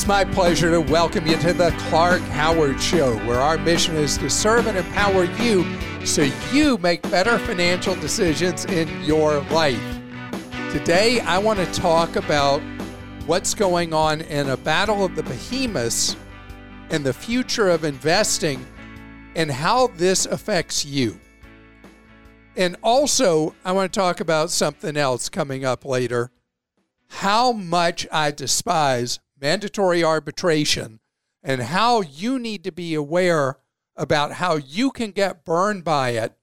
It's my pleasure to welcome you to the Clark Howard Show, where our mission is to serve and empower you so you make better financial decisions in your life. Today, I want to talk about what's going on in a battle of the behemoths and the future of investing and how this affects you. And also, I want to talk about something else coming up later how much I despise mandatory arbitration and how you need to be aware about how you can get burned by it.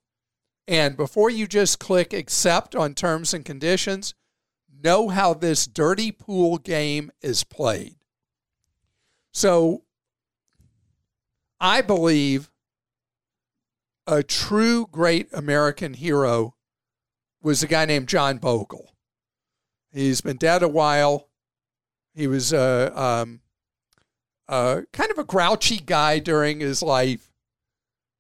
And before you just click accept on terms and conditions, know how this dirty pool game is played. So I believe a true great American hero was a guy named John Bogle. He's been dead a while. He was a um, uh, kind of a grouchy guy during his life,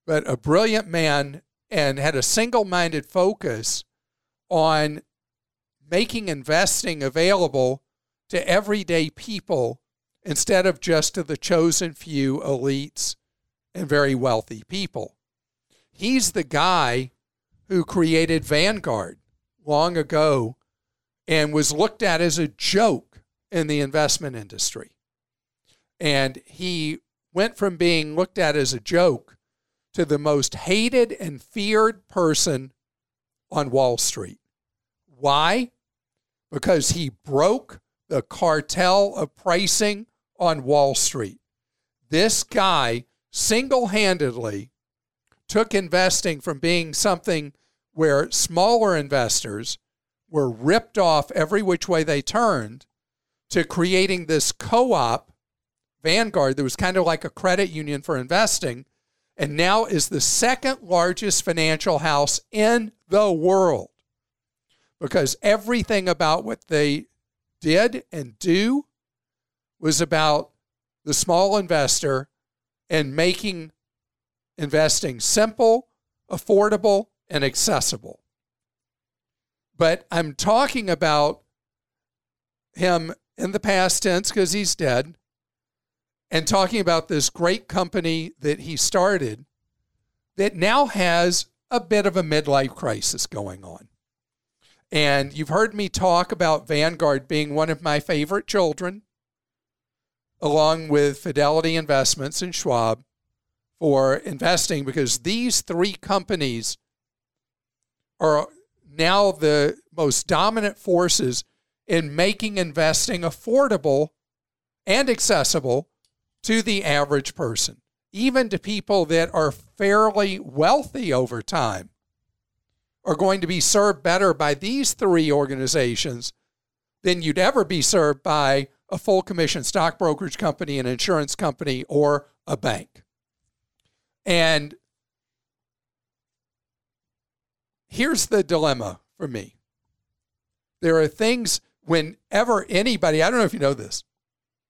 but a brilliant man and had a single minded focus on making investing available to everyday people instead of just to the chosen few elites and very wealthy people. He's the guy who created Vanguard long ago and was looked at as a joke in the investment industry. And he went from being looked at as a joke to the most hated and feared person on Wall Street. Why? Because he broke the cartel of pricing on Wall Street. This guy single handedly took investing from being something where smaller investors were ripped off every which way they turned to creating this co op Vanguard that was kind of like a credit union for investing and now is the second largest financial house in the world because everything about what they did and do was about the small investor and making investing simple, affordable, and accessible. But I'm talking about him in the past tense because he's dead and talking about this great company that he started that now has a bit of a midlife crisis going on. And you've heard me talk about Vanguard being one of my favorite children, along with Fidelity Investments and Schwab for investing, because these three companies are now the most dominant forces in making investing affordable and accessible to the average person, even to people that are fairly wealthy over time, are going to be served better by these three organizations than you'd ever be served by a full commission stock brokerage company, an insurance company, or a bank. And here's the dilemma for me there are things whenever anybody, I don't know if you know this,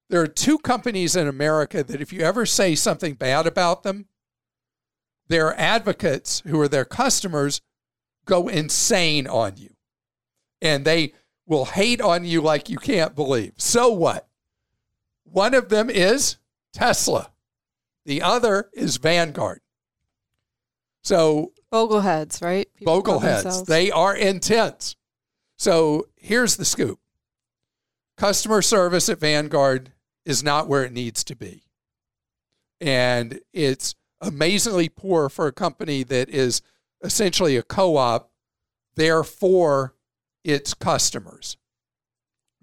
there are two companies in America that if you ever say something bad about them, their advocates who are their customers go insane on you. And they will hate on you like you can't believe. So what? One of them is Tesla. The other is Vanguard. So Bogleheads, right? People Bogleheads. They are intense. So here's the scoop. Customer service at Vanguard is not where it needs to be. And it's amazingly poor for a company that is essentially a co op, there for its customers.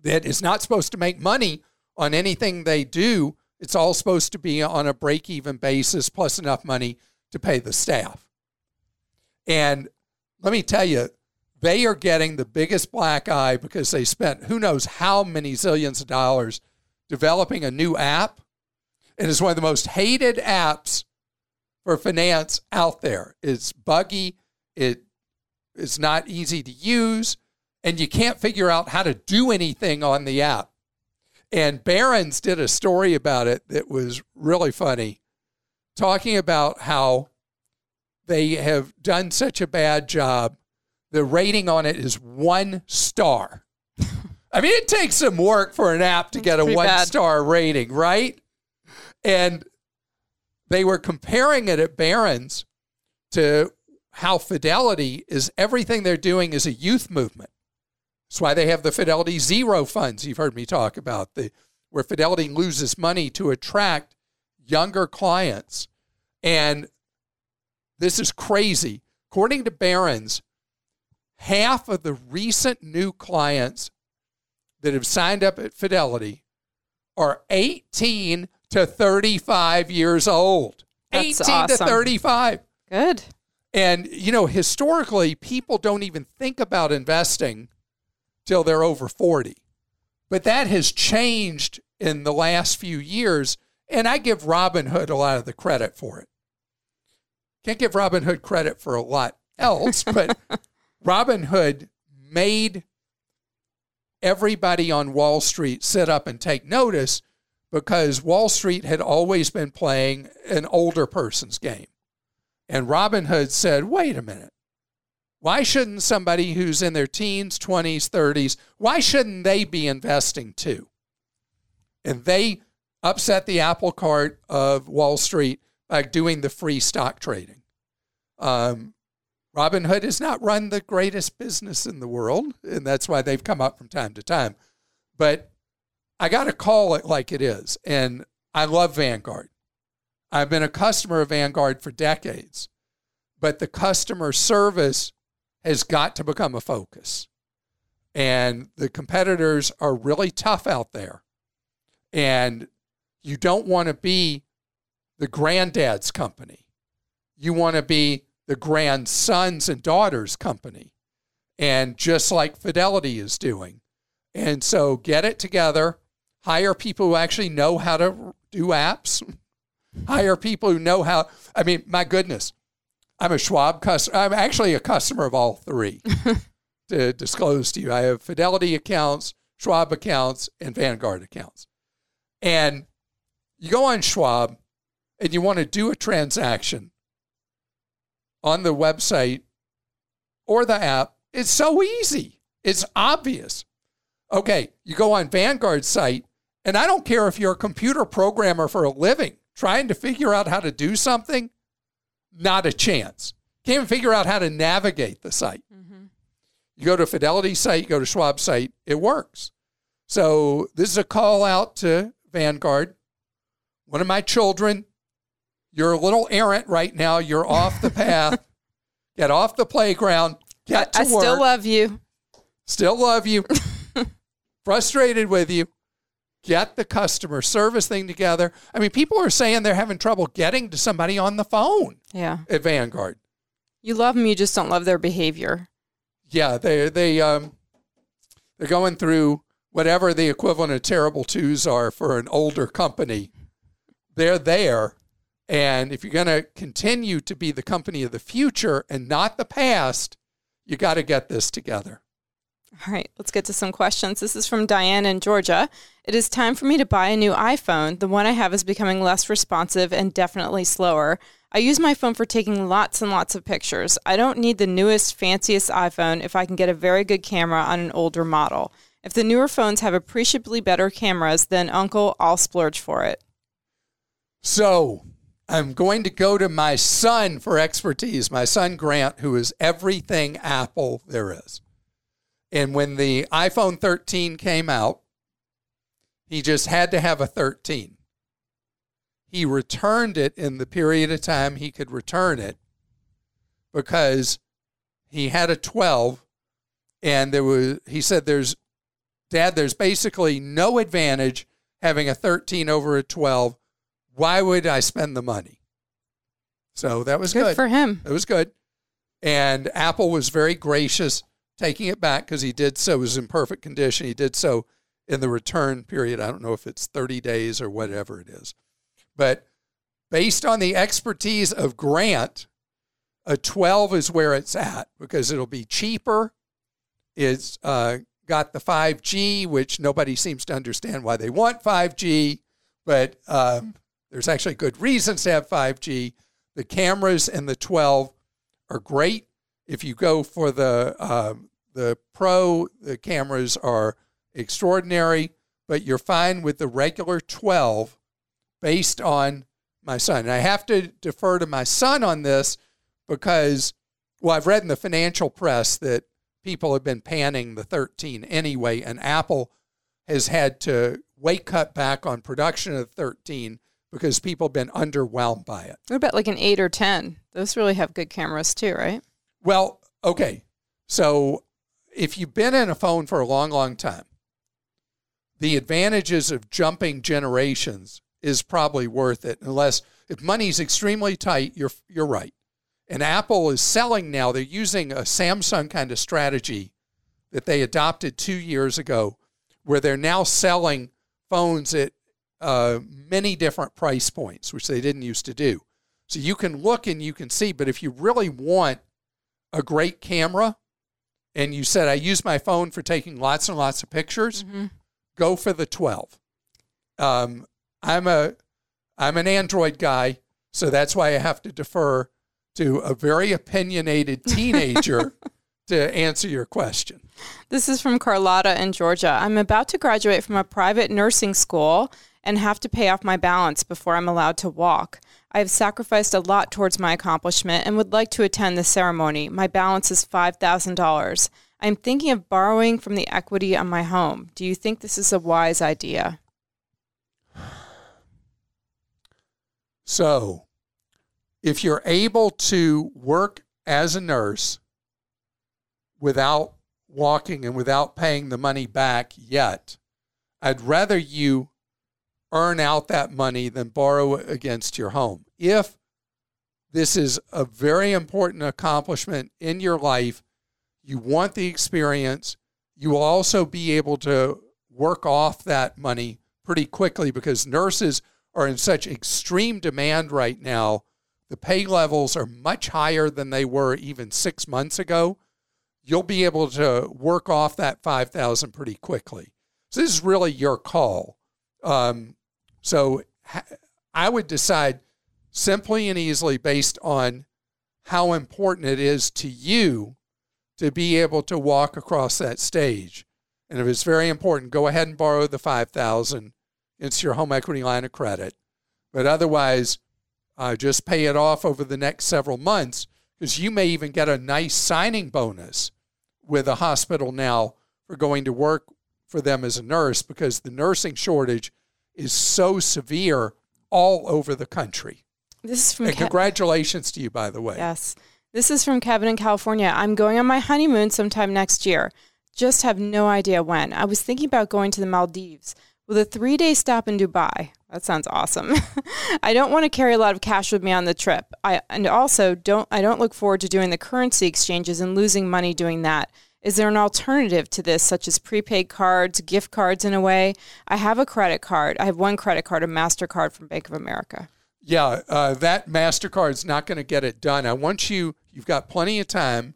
That is not supposed to make money on anything they do. It's all supposed to be on a break even basis plus enough money to pay the staff. And let me tell you, they are getting the biggest black eye because they spent who knows how many zillions of dollars developing a new app. And it's one of the most hated apps for finance out there. It's buggy, it it's not easy to use, and you can't figure out how to do anything on the app. And Barron's did a story about it that was really funny, talking about how they have done such a bad job. The rating on it is one star. I mean, it takes some work for an app to get a one bad. star rating, right? And they were comparing it at Barron's to how Fidelity is everything they're doing is a youth movement. That's why they have the Fidelity Zero funds you've heard me talk about, the, where Fidelity loses money to attract younger clients. And this is crazy. According to Barron's, half of the recent new clients that have signed up at Fidelity are 18 to 35 years old. That's 18 awesome. to 35. Good. And, you know, historically, people don't even think about investing till they're over 40. But that has changed in the last few years. And I give Robinhood a lot of the credit for it. Can't give Robinhood credit for a lot else, but Robinhood made everybody on Wall Street sit up and take notice because Wall Street had always been playing an older person's game. And Robinhood said, wait a minute. Why shouldn't somebody who's in their teens, 20s, 30s, why shouldn't they be investing too? And they upset the apple cart of Wall Street by doing the free stock trading. Um, Robinhood has not run the greatest business in the world, and that's why they've come up from time to time. But I got to call it like it is. And I love Vanguard. I've been a customer of Vanguard for decades, but the customer service has got to become a focus. And the competitors are really tough out there. And you don't want to be the granddad's company. You want to be the grandsons and daughters company. And just like Fidelity is doing. And so get it together, hire people who actually know how to do apps, hire people who know how. I mean, my goodness, I'm a Schwab customer. I'm actually a customer of all three. to disclose to you, I have Fidelity accounts, Schwab accounts, and Vanguard accounts. And you go on Schwab and you want to do a transaction on the website or the app. It's so easy. It's obvious. Okay, you go on Vanguard's site, and I don't care if you're a computer programmer for a living trying to figure out how to do something, not a chance. Can't even figure out how to navigate the site. Mm-hmm. You go to Fidelity site, you go to Schwab site, it works. So this is a call out to Vanguard. One of my children, you're a little errant right now. You're off the path. Get off the playground. Get I, to I still love you. Still love you. Frustrated with you get the customer service thing together. I mean, people are saying they're having trouble getting to somebody on the phone. Yeah. At Vanguard. You love them, you just don't love their behavior. Yeah, they they um they're going through whatever the equivalent of terrible twos are for an older company. They're there. And if you're going to continue to be the company of the future and not the past, you got to get this together. All right, let's get to some questions. This is from Diane in Georgia. It is time for me to buy a new iPhone. The one I have is becoming less responsive and definitely slower. I use my phone for taking lots and lots of pictures. I don't need the newest, fanciest iPhone if I can get a very good camera on an older model. If the newer phones have appreciably better cameras, then Uncle, I'll splurge for it. So, I'm going to go to my son for expertise, my son Grant, who is everything Apple there is. And when the iPhone 13 came out, he just had to have a 13. He returned it in the period of time he could return it because he had a 12 and there was he said there's dad there's basically no advantage having a 13 over a 12 why would i spend the money so that was good, good for him it was good and apple was very gracious taking it back because he did so, it was in perfect condition. He did so in the return period. I don't know if it's 30 days or whatever it is. But based on the expertise of Grant, a 12 is where it's at because it'll be cheaper. It's uh, got the 5G, which nobody seems to understand why they want 5G, but um, there's actually good reasons to have 5G. The cameras in the 12 are great. If you go for the uh, the Pro, the cameras are extraordinary, but you're fine with the regular 12 based on my son. And I have to defer to my son on this because, well, I've read in the financial press that people have been panning the 13 anyway, and Apple has had to way cut back on production of the 13 because people have been underwhelmed by it. What about like an 8 or 10? Those really have good cameras too, right? Well, okay. So if you've been in a phone for a long, long time, the advantages of jumping generations is probably worth it unless if money's extremely tight, you're you're right. And Apple is selling now, they're using a Samsung kind of strategy that they adopted two years ago, where they're now selling phones at uh, many different price points, which they didn't used to do. So you can look and you can see, but if you really want a great camera, and you said, I use my phone for taking lots and lots of pictures, mm-hmm. go for the 12. Um, I'm a I'm an Android guy, so that's why I have to defer to a very opinionated teenager to answer your question. This is from Carlotta in Georgia. I'm about to graduate from a private nursing school and have to pay off my balance before I'm allowed to walk. I have sacrificed a lot towards my accomplishment and would like to attend the ceremony. My balance is $5,000. I'm thinking of borrowing from the equity on my home. Do you think this is a wise idea? So, if you're able to work as a nurse without walking and without paying the money back yet, I'd rather you earn out that money than borrow against your home. If this is a very important accomplishment in your life, you want the experience, you will also be able to work off that money pretty quickly because nurses are in such extreme demand right now. The pay levels are much higher than they were even six months ago. You'll be able to work off that 5000 pretty quickly. So this is really your call. Um, so I would decide simply and easily based on how important it is to you to be able to walk across that stage. And if it's very important, go ahead and borrow the 5000 It's your home equity line of credit. But otherwise, uh, just pay it off over the next several months because you may even get a nice signing bonus with a hospital now for going to work for them as a nurse because the nursing shortage is so severe all over the country. This is from and congratulations to you, by the way. Yes. This is from Kevin in California. I'm going on my honeymoon sometime next year. Just have no idea when. I was thinking about going to the Maldives with a three day stop in Dubai. That sounds awesome. I don't want to carry a lot of cash with me on the trip. I and also don't I don't look forward to doing the currency exchanges and losing money doing that. Is there an alternative to this, such as prepaid cards, gift cards in a way? I have a credit card. I have one credit card, a MasterCard from Bank of America. Yeah, uh, that MasterCard's not going to get it done. I want you, you've got plenty of time.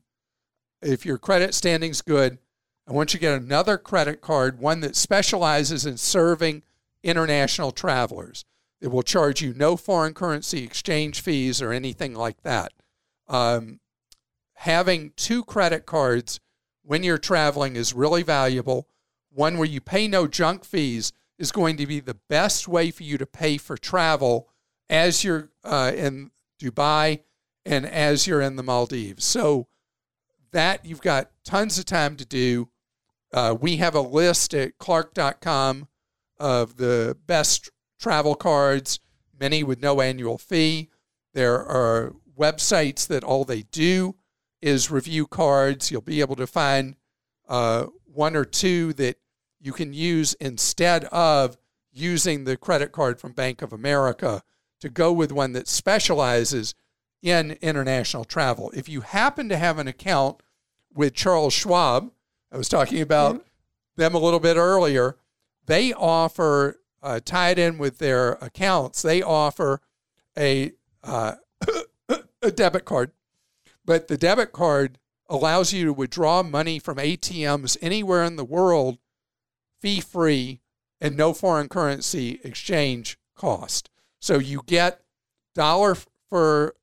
If your credit standing's good, I want you to get another credit card, one that specializes in serving international travelers. It will charge you no foreign currency exchange fees or anything like that. Um, having two credit cards when you're traveling is really valuable. One where you pay no junk fees is going to be the best way for you to pay for travel as you're uh, in Dubai and as you're in the Maldives. So that you've got tons of time to do. Uh, we have a list at clark.com of the best travel cards, many with no annual fee. There are websites that all they do is review cards. You'll be able to find uh, one or two that you can use instead of using the credit card from Bank of America to go with one that specializes in international travel. If you happen to have an account with Charles Schwab. I was talking about mm-hmm. them a little bit earlier. They offer, uh, tied in with their accounts, they offer a, uh, a debit card. But the debit card allows you to withdraw money from ATMs anywhere in the world fee free and no foreign currency exchange cost. So you get dollar for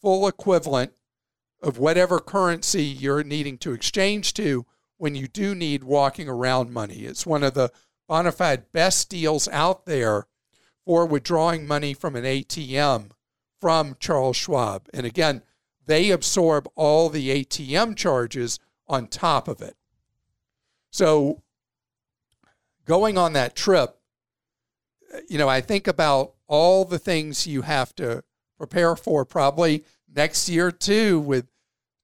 full equivalent of whatever currency you're needing to exchange to when you do need walking around money. It's one of the bona fide best deals out there for withdrawing money from an ATM from Charles Schwab. And again, they absorb all the ATM charges on top of it. So going on that trip, you know, I think about all the things you have to prepare for probably next year too with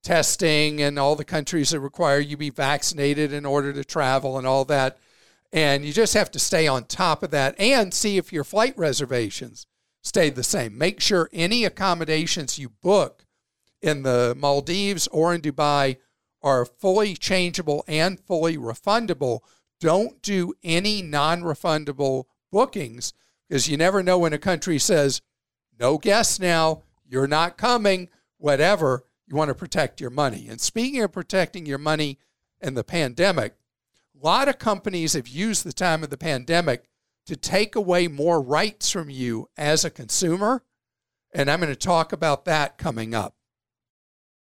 testing and all the countries that require you be vaccinated in order to travel and all that. And you just have to stay on top of that and see if your flight reservations stay the same. Make sure any accommodations you book in the Maldives or in Dubai are fully changeable and fully refundable. Don't do any non refundable bookings because you never know when a country says, no guests now, you're not coming, whatever. You want to protect your money. And speaking of protecting your money in the pandemic, a lot of companies have used the time of the pandemic to take away more rights from you as a consumer. And I'm going to talk about that coming up.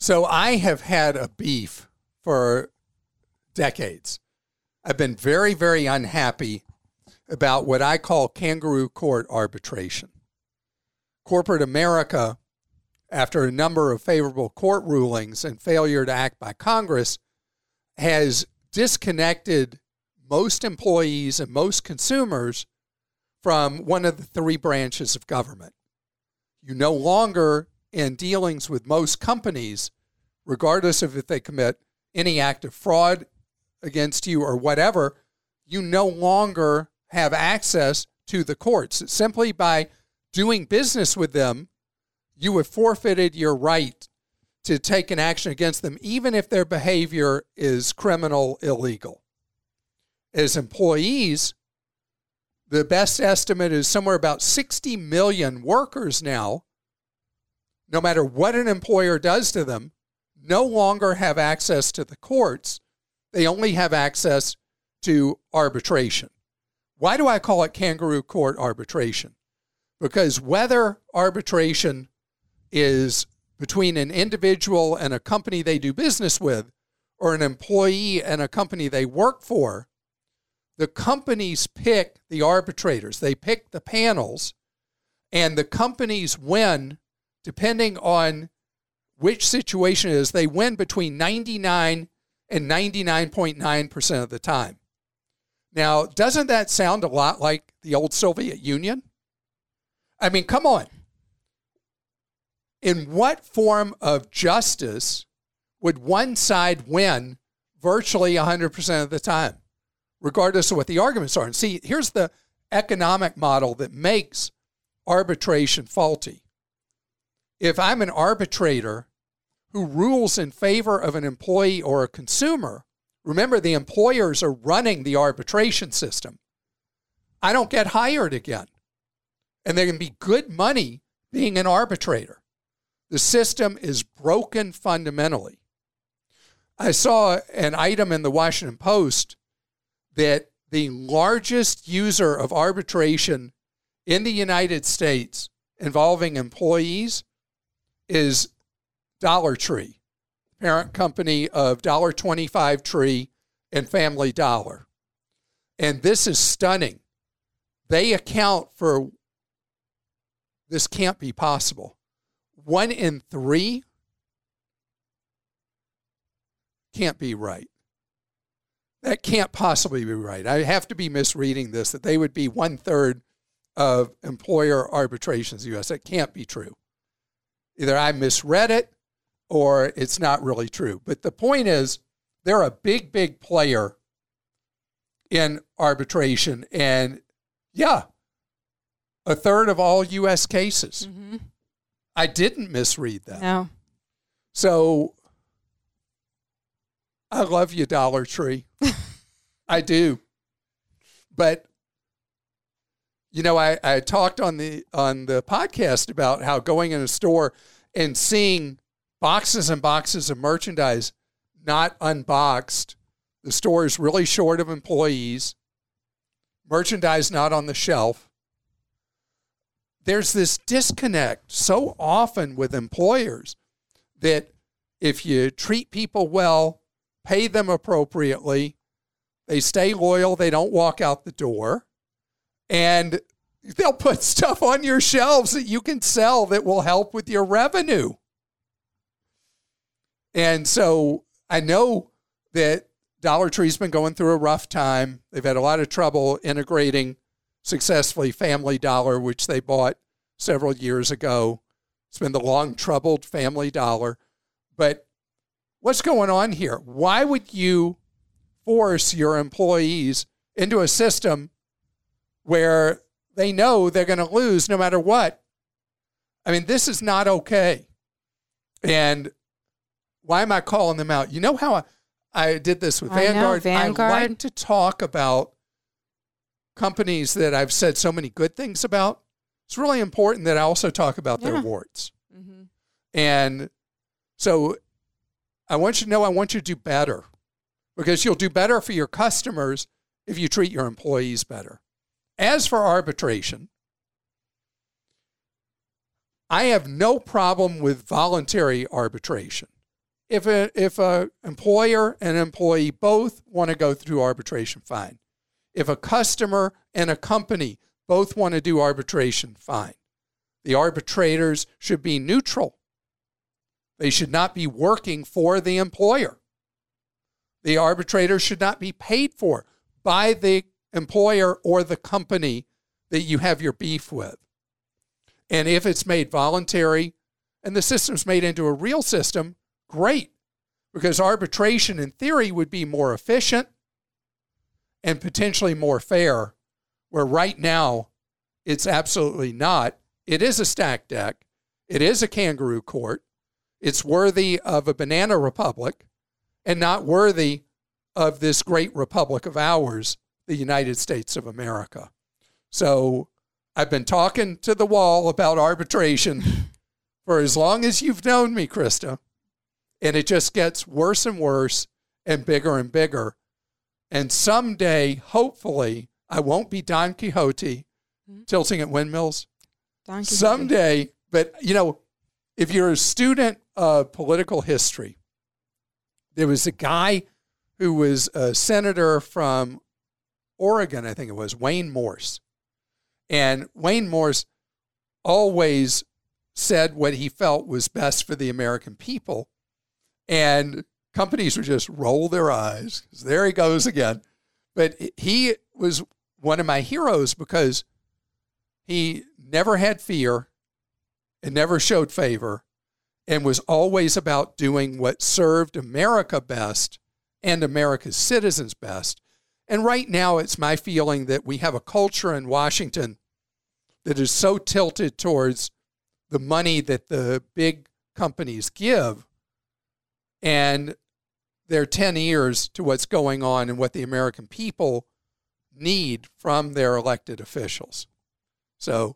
So I have had a beef for decades. I've been very, very unhappy about what I call kangaroo court arbitration. Corporate America after a number of favorable court rulings and failure to act by Congress, has disconnected most employees and most consumers from one of the three branches of government. You no longer, in dealings with most companies, regardless of if they commit any act of fraud against you or whatever, you no longer have access to the courts. Simply by doing business with them, you have forfeited your right to take an action against them, even if their behavior is criminal, illegal. As employees, the best estimate is somewhere about 60 million workers now, no matter what an employer does to them, no longer have access to the courts. They only have access to arbitration. Why do I call it kangaroo court arbitration? Because whether arbitration is between an individual and a company they do business with, or an employee and a company they work for, the companies pick the arbitrators, they pick the panels, and the companies win depending on which situation it is. They win between 99 and 99.9% of the time. Now, doesn't that sound a lot like the old Soviet Union? I mean, come on in what form of justice would one side win virtually 100% of the time, regardless of what the arguments are? And see, here's the economic model that makes arbitration faulty. If I'm an arbitrator who rules in favor of an employee or a consumer, remember the employers are running the arbitration system. I don't get hired again. And there can be good money being an arbitrator. The system is broken fundamentally. I saw an item in the Washington Post that the largest user of arbitration in the United States involving employees is Dollar Tree, parent company of Dollar 25 Tree and Family Dollar. And this is stunning. They account for this can't be possible. One in three can't be right. That can't possibly be right. I have to be misreading this that they would be one third of employer arbitrations in the US. That can't be true. Either I misread it or it's not really true. But the point is, they're a big, big player in arbitration. And yeah, a third of all U.S. cases. Mm-hmm. I didn't misread that. No. So I love you, Dollar Tree. I do. But you know, I, I talked on the on the podcast about how going in a store and seeing boxes and boxes of merchandise not unboxed. The store is really short of employees. Merchandise not on the shelf. There's this disconnect so often with employers that if you treat people well, pay them appropriately, they stay loyal, they don't walk out the door, and they'll put stuff on your shelves that you can sell that will help with your revenue. And so I know that Dollar Tree's been going through a rough time. They've had a lot of trouble integrating successfully Family Dollar, which they bought several years ago. It's been the long troubled Family Dollar. But what's going on here? Why would you force your employees into a system where they know they're going to lose no matter what? I mean, this is not okay. And why am I calling them out? You know how I, I did this with I know, Vanguard? Vanguard. I like to talk about companies that I've said so many good things about. It's really important that I also talk about their warts. Mm-hmm. And so I want you to know I want you to do better because you'll do better for your customers if you treat your employees better. As for arbitration, I have no problem with voluntary arbitration. If a if a employer and employee both want to go through arbitration, fine. If a customer and a company both want to do arbitration, fine. The arbitrators should be neutral. They should not be working for the employer. The arbitrator should not be paid for by the employer or the company that you have your beef with. And if it's made voluntary and the system's made into a real system, great. Because arbitration, in theory, would be more efficient and potentially more fair, where right now it's absolutely not. It is a stack deck, it is a kangaroo court, it's worthy of a banana republic and not worthy of this great republic of ours, the United States of America. So I've been talking to the wall about arbitration for as long as you've known me, Christa. And it just gets worse and worse and bigger and bigger. And someday, hopefully, I won't be Don Quixote hmm? tilting at windmills. Don Quixote. Someday, but you know, if you're a student of political history, there was a guy who was a senator from Oregon, I think it was, Wayne Morse. And Wayne Morse always said what he felt was best for the American people. And companies would just roll their eyes. There he goes again. But he was one of my heroes because he never had fear and never showed favor and was always about doing what served America best and America's citizens best. And right now, it's my feeling that we have a culture in Washington that is so tilted towards the money that the big companies give and their 10 ears to what's going on and what the American people need from their elected officials. So,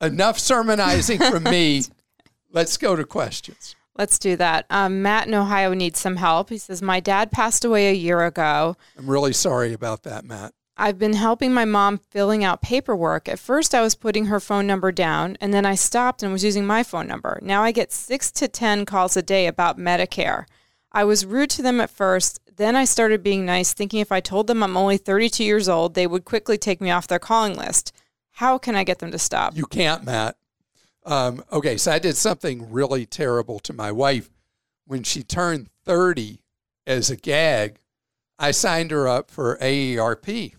enough sermonizing from me. Let's go to questions. Let's do that. Um, Matt in Ohio needs some help. He says, My dad passed away a year ago. I'm really sorry about that, Matt. I've been helping my mom filling out paperwork. At first, I was putting her phone number down, and then I stopped and was using my phone number. Now I get six to 10 calls a day about Medicare. I was rude to them at first. Then I started being nice, thinking if I told them I'm only 32 years old, they would quickly take me off their calling list. How can I get them to stop? You can't, Matt. Um, okay, so I did something really terrible to my wife when she turned 30 as a gag. I signed her up for AARP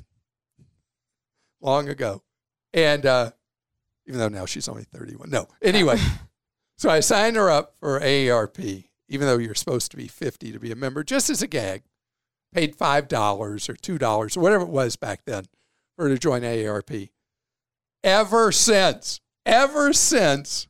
long ago. And uh, even though now she's only 31. No, anyway. so I signed her up for AARP, even though you're supposed to be 50 to be a member, just as a gag. Paid $5 or $2 or whatever it was back then for her to join AARP. Ever since, ever since,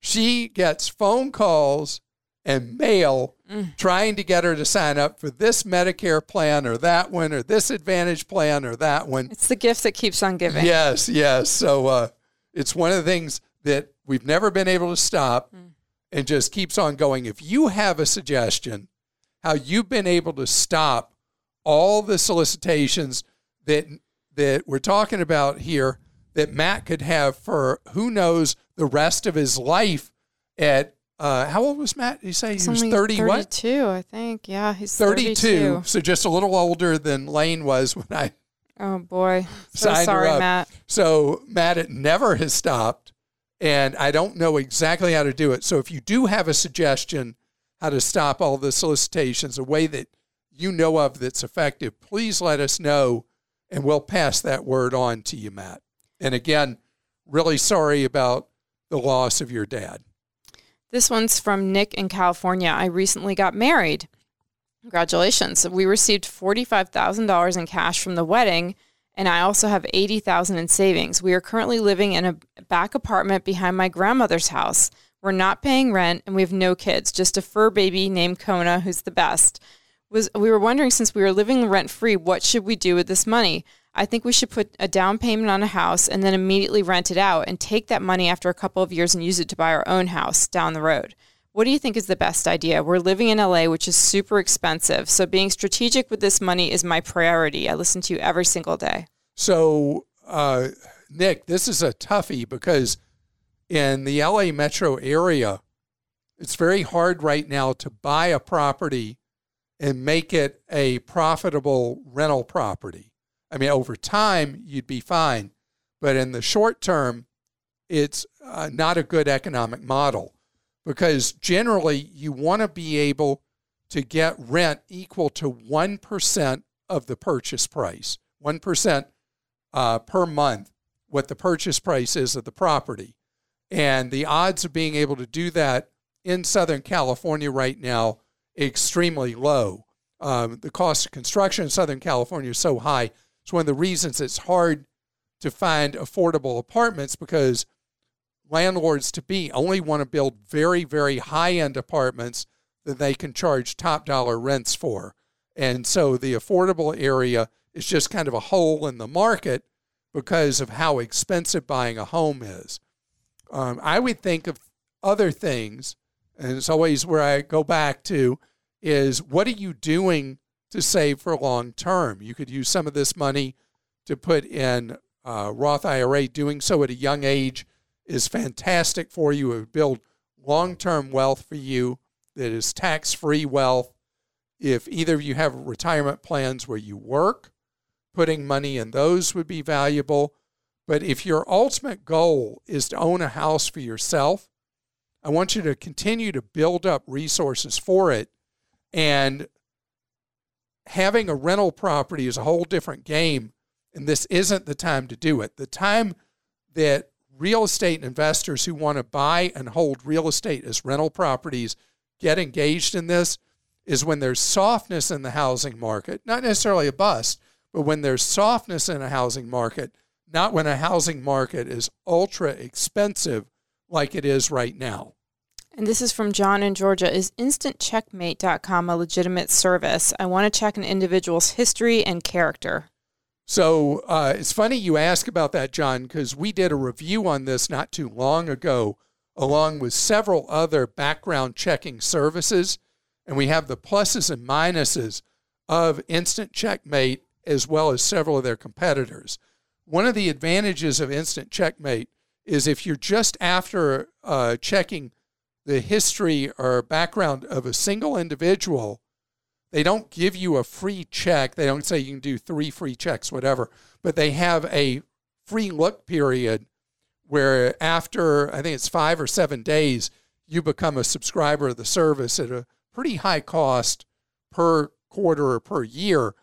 she gets phone calls and mail mm. trying to get her to sign up for this Medicare plan or that one or this Advantage plan or that one. It's the gift that keeps on giving. Yes, yes. So uh, it's one of the things that we've never been able to stop mm. and just keeps on going. If you have a suggestion how you've been able to stop all the solicitations that that we're talking about here that Matt could have for who knows the rest of his life at uh, how old was Matt? Did you say he's he was 30 32, what? 32, I think. Yeah, he's 32, 32. So just a little older than Lane was when I Oh boy. So sorry. Matt. So Matt it never has stopped and I don't know exactly how to do it. So if you do have a suggestion how to stop all the solicitations, a way that you know of that's effective, please let us know and we'll pass that word on to you, Matt. And again, really sorry about the loss of your dad. This one's from Nick in California. I recently got married. Congratulations. We received $45,000 in cash from the wedding and I also have 80,000 in savings. We are currently living in a back apartment behind my grandmother's house. We're not paying rent and we have no kids, just a fur baby named Kona who's the best. Was we were wondering since we were living rent free, what should we do with this money? I think we should put a down payment on a house and then immediately rent it out and take that money after a couple of years and use it to buy our own house down the road. What do you think is the best idea? We're living in LA, which is super expensive. So being strategic with this money is my priority. I listen to you every single day. So, uh, Nick, this is a toughie because in the LA metro area, it's very hard right now to buy a property and make it a profitable rental property. I mean, over time, you'd be fine. But in the short term, it's uh, not a good economic model because generally you want to be able to get rent equal to 1% of the purchase price, 1% uh, per month, what the purchase price is of the property. And the odds of being able to do that in Southern California right now, extremely low. Um, the cost of construction in Southern California is so high it's one of the reasons it's hard to find affordable apartments because landlords to be only want to build very, very high end apartments that they can charge top dollar rents for. And so the affordable area is just kind of a hole in the market because of how expensive buying a home is. Um, I would think of other things, and it's always where I go back to is what are you doing to save for long term. You could use some of this money to put in uh, Roth IRA. Doing so at a young age is fantastic for you. It would build long term wealth for you that is tax free wealth. If either of you have retirement plans where you work, putting money in those would be valuable. But if your ultimate goal is to own a house for yourself, I want you to continue to build up resources for it and having a rental property is a whole different game, and this isn't the time to do it. The time that real estate investors who want to buy and hold real estate as rental properties get engaged in this is when there's softness in the housing market, not necessarily a bust, but when there's softness in a housing market, not when a housing market is ultra expensive like it is right now. And this is from John in Georgia. Is instantcheckmate.com a legitimate service? I want to check an individual's history and character. So uh, it's funny you ask about that, John, because we did a review on this not too long ago along with several other background checking services. And we have the pluses and minuses of Instant Checkmate as well as several of their competitors. One of the advantages of Instant Checkmate is if you're just after uh, checking the history or background of a single individual, they don't give you a free check. They don't say you can do three free checks, whatever, but they have a free look period where after I think it's five or seven days, you become a subscriber of the service at a pretty high cost per quarter or per year.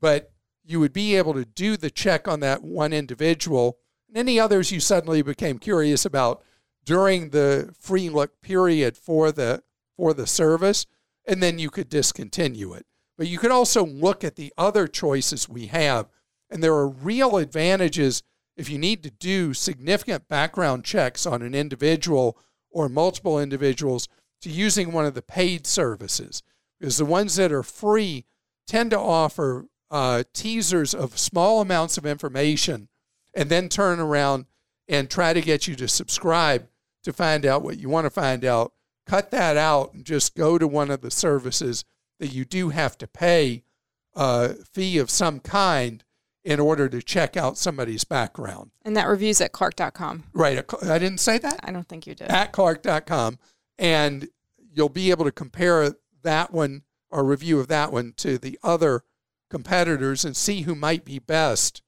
But you would be able to do the check on that one individual. And any others you suddenly became curious about during the free look period for the for the service, and then you could discontinue it. But you could also look at the other choices we have, and there are real advantages if you need to do significant background checks on an individual or multiple individuals to using one of the paid services. Because the ones that are free tend to offer uh, teasers of small amounts of information and then turn around and try to get you to subscribe to find out what you want to find out. Cut that out and just go to one of the services that you do have to pay a fee of some kind in order to check out somebody's background. And that review's at clark.com. Right. I didn't say that? I don't think you did. At clark.com. And you'll be able to compare that one or review of that one to the other competitors and see who might be best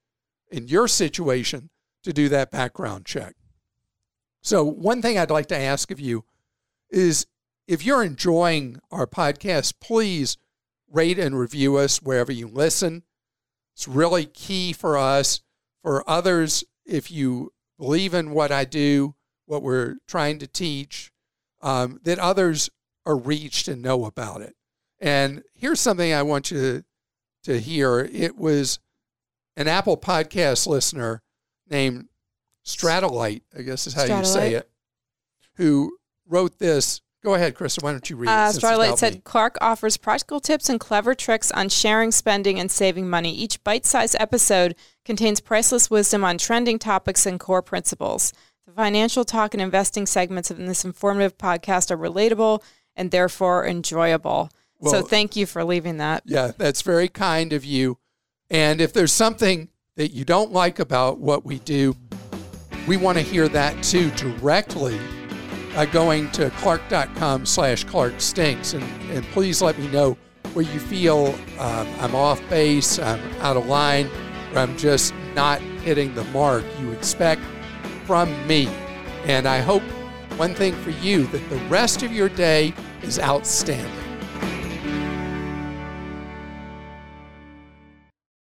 in your situation to do that background check. So, one thing I'd like to ask of you is if you're enjoying our podcast, please rate and review us wherever you listen. It's really key for us. For others, if you believe in what I do, what we're trying to teach, um, that others are reached and know about it. And here's something I want you to, hear. It was an Apple Podcast listener named Stratolite, I guess is how you say it, who wrote this Go ahead, Christa. Why don't you read uh, it? Starlight said me. Clark offers practical tips and clever tricks on sharing, spending, and saving money. Each bite sized episode contains priceless wisdom on trending topics and core principles. The financial talk and investing segments in this informative podcast are relatable and therefore enjoyable. Well, so thank you for leaving that. Yeah, that's very kind of you. And if there's something that you don't like about what we do, we want to hear that too directly uh, going to clark.com slash clark stinks. And, and please let me know where you feel um, I'm off base, I'm out of line, or I'm just not hitting the mark you expect from me. And I hope one thing for you that the rest of your day is outstanding.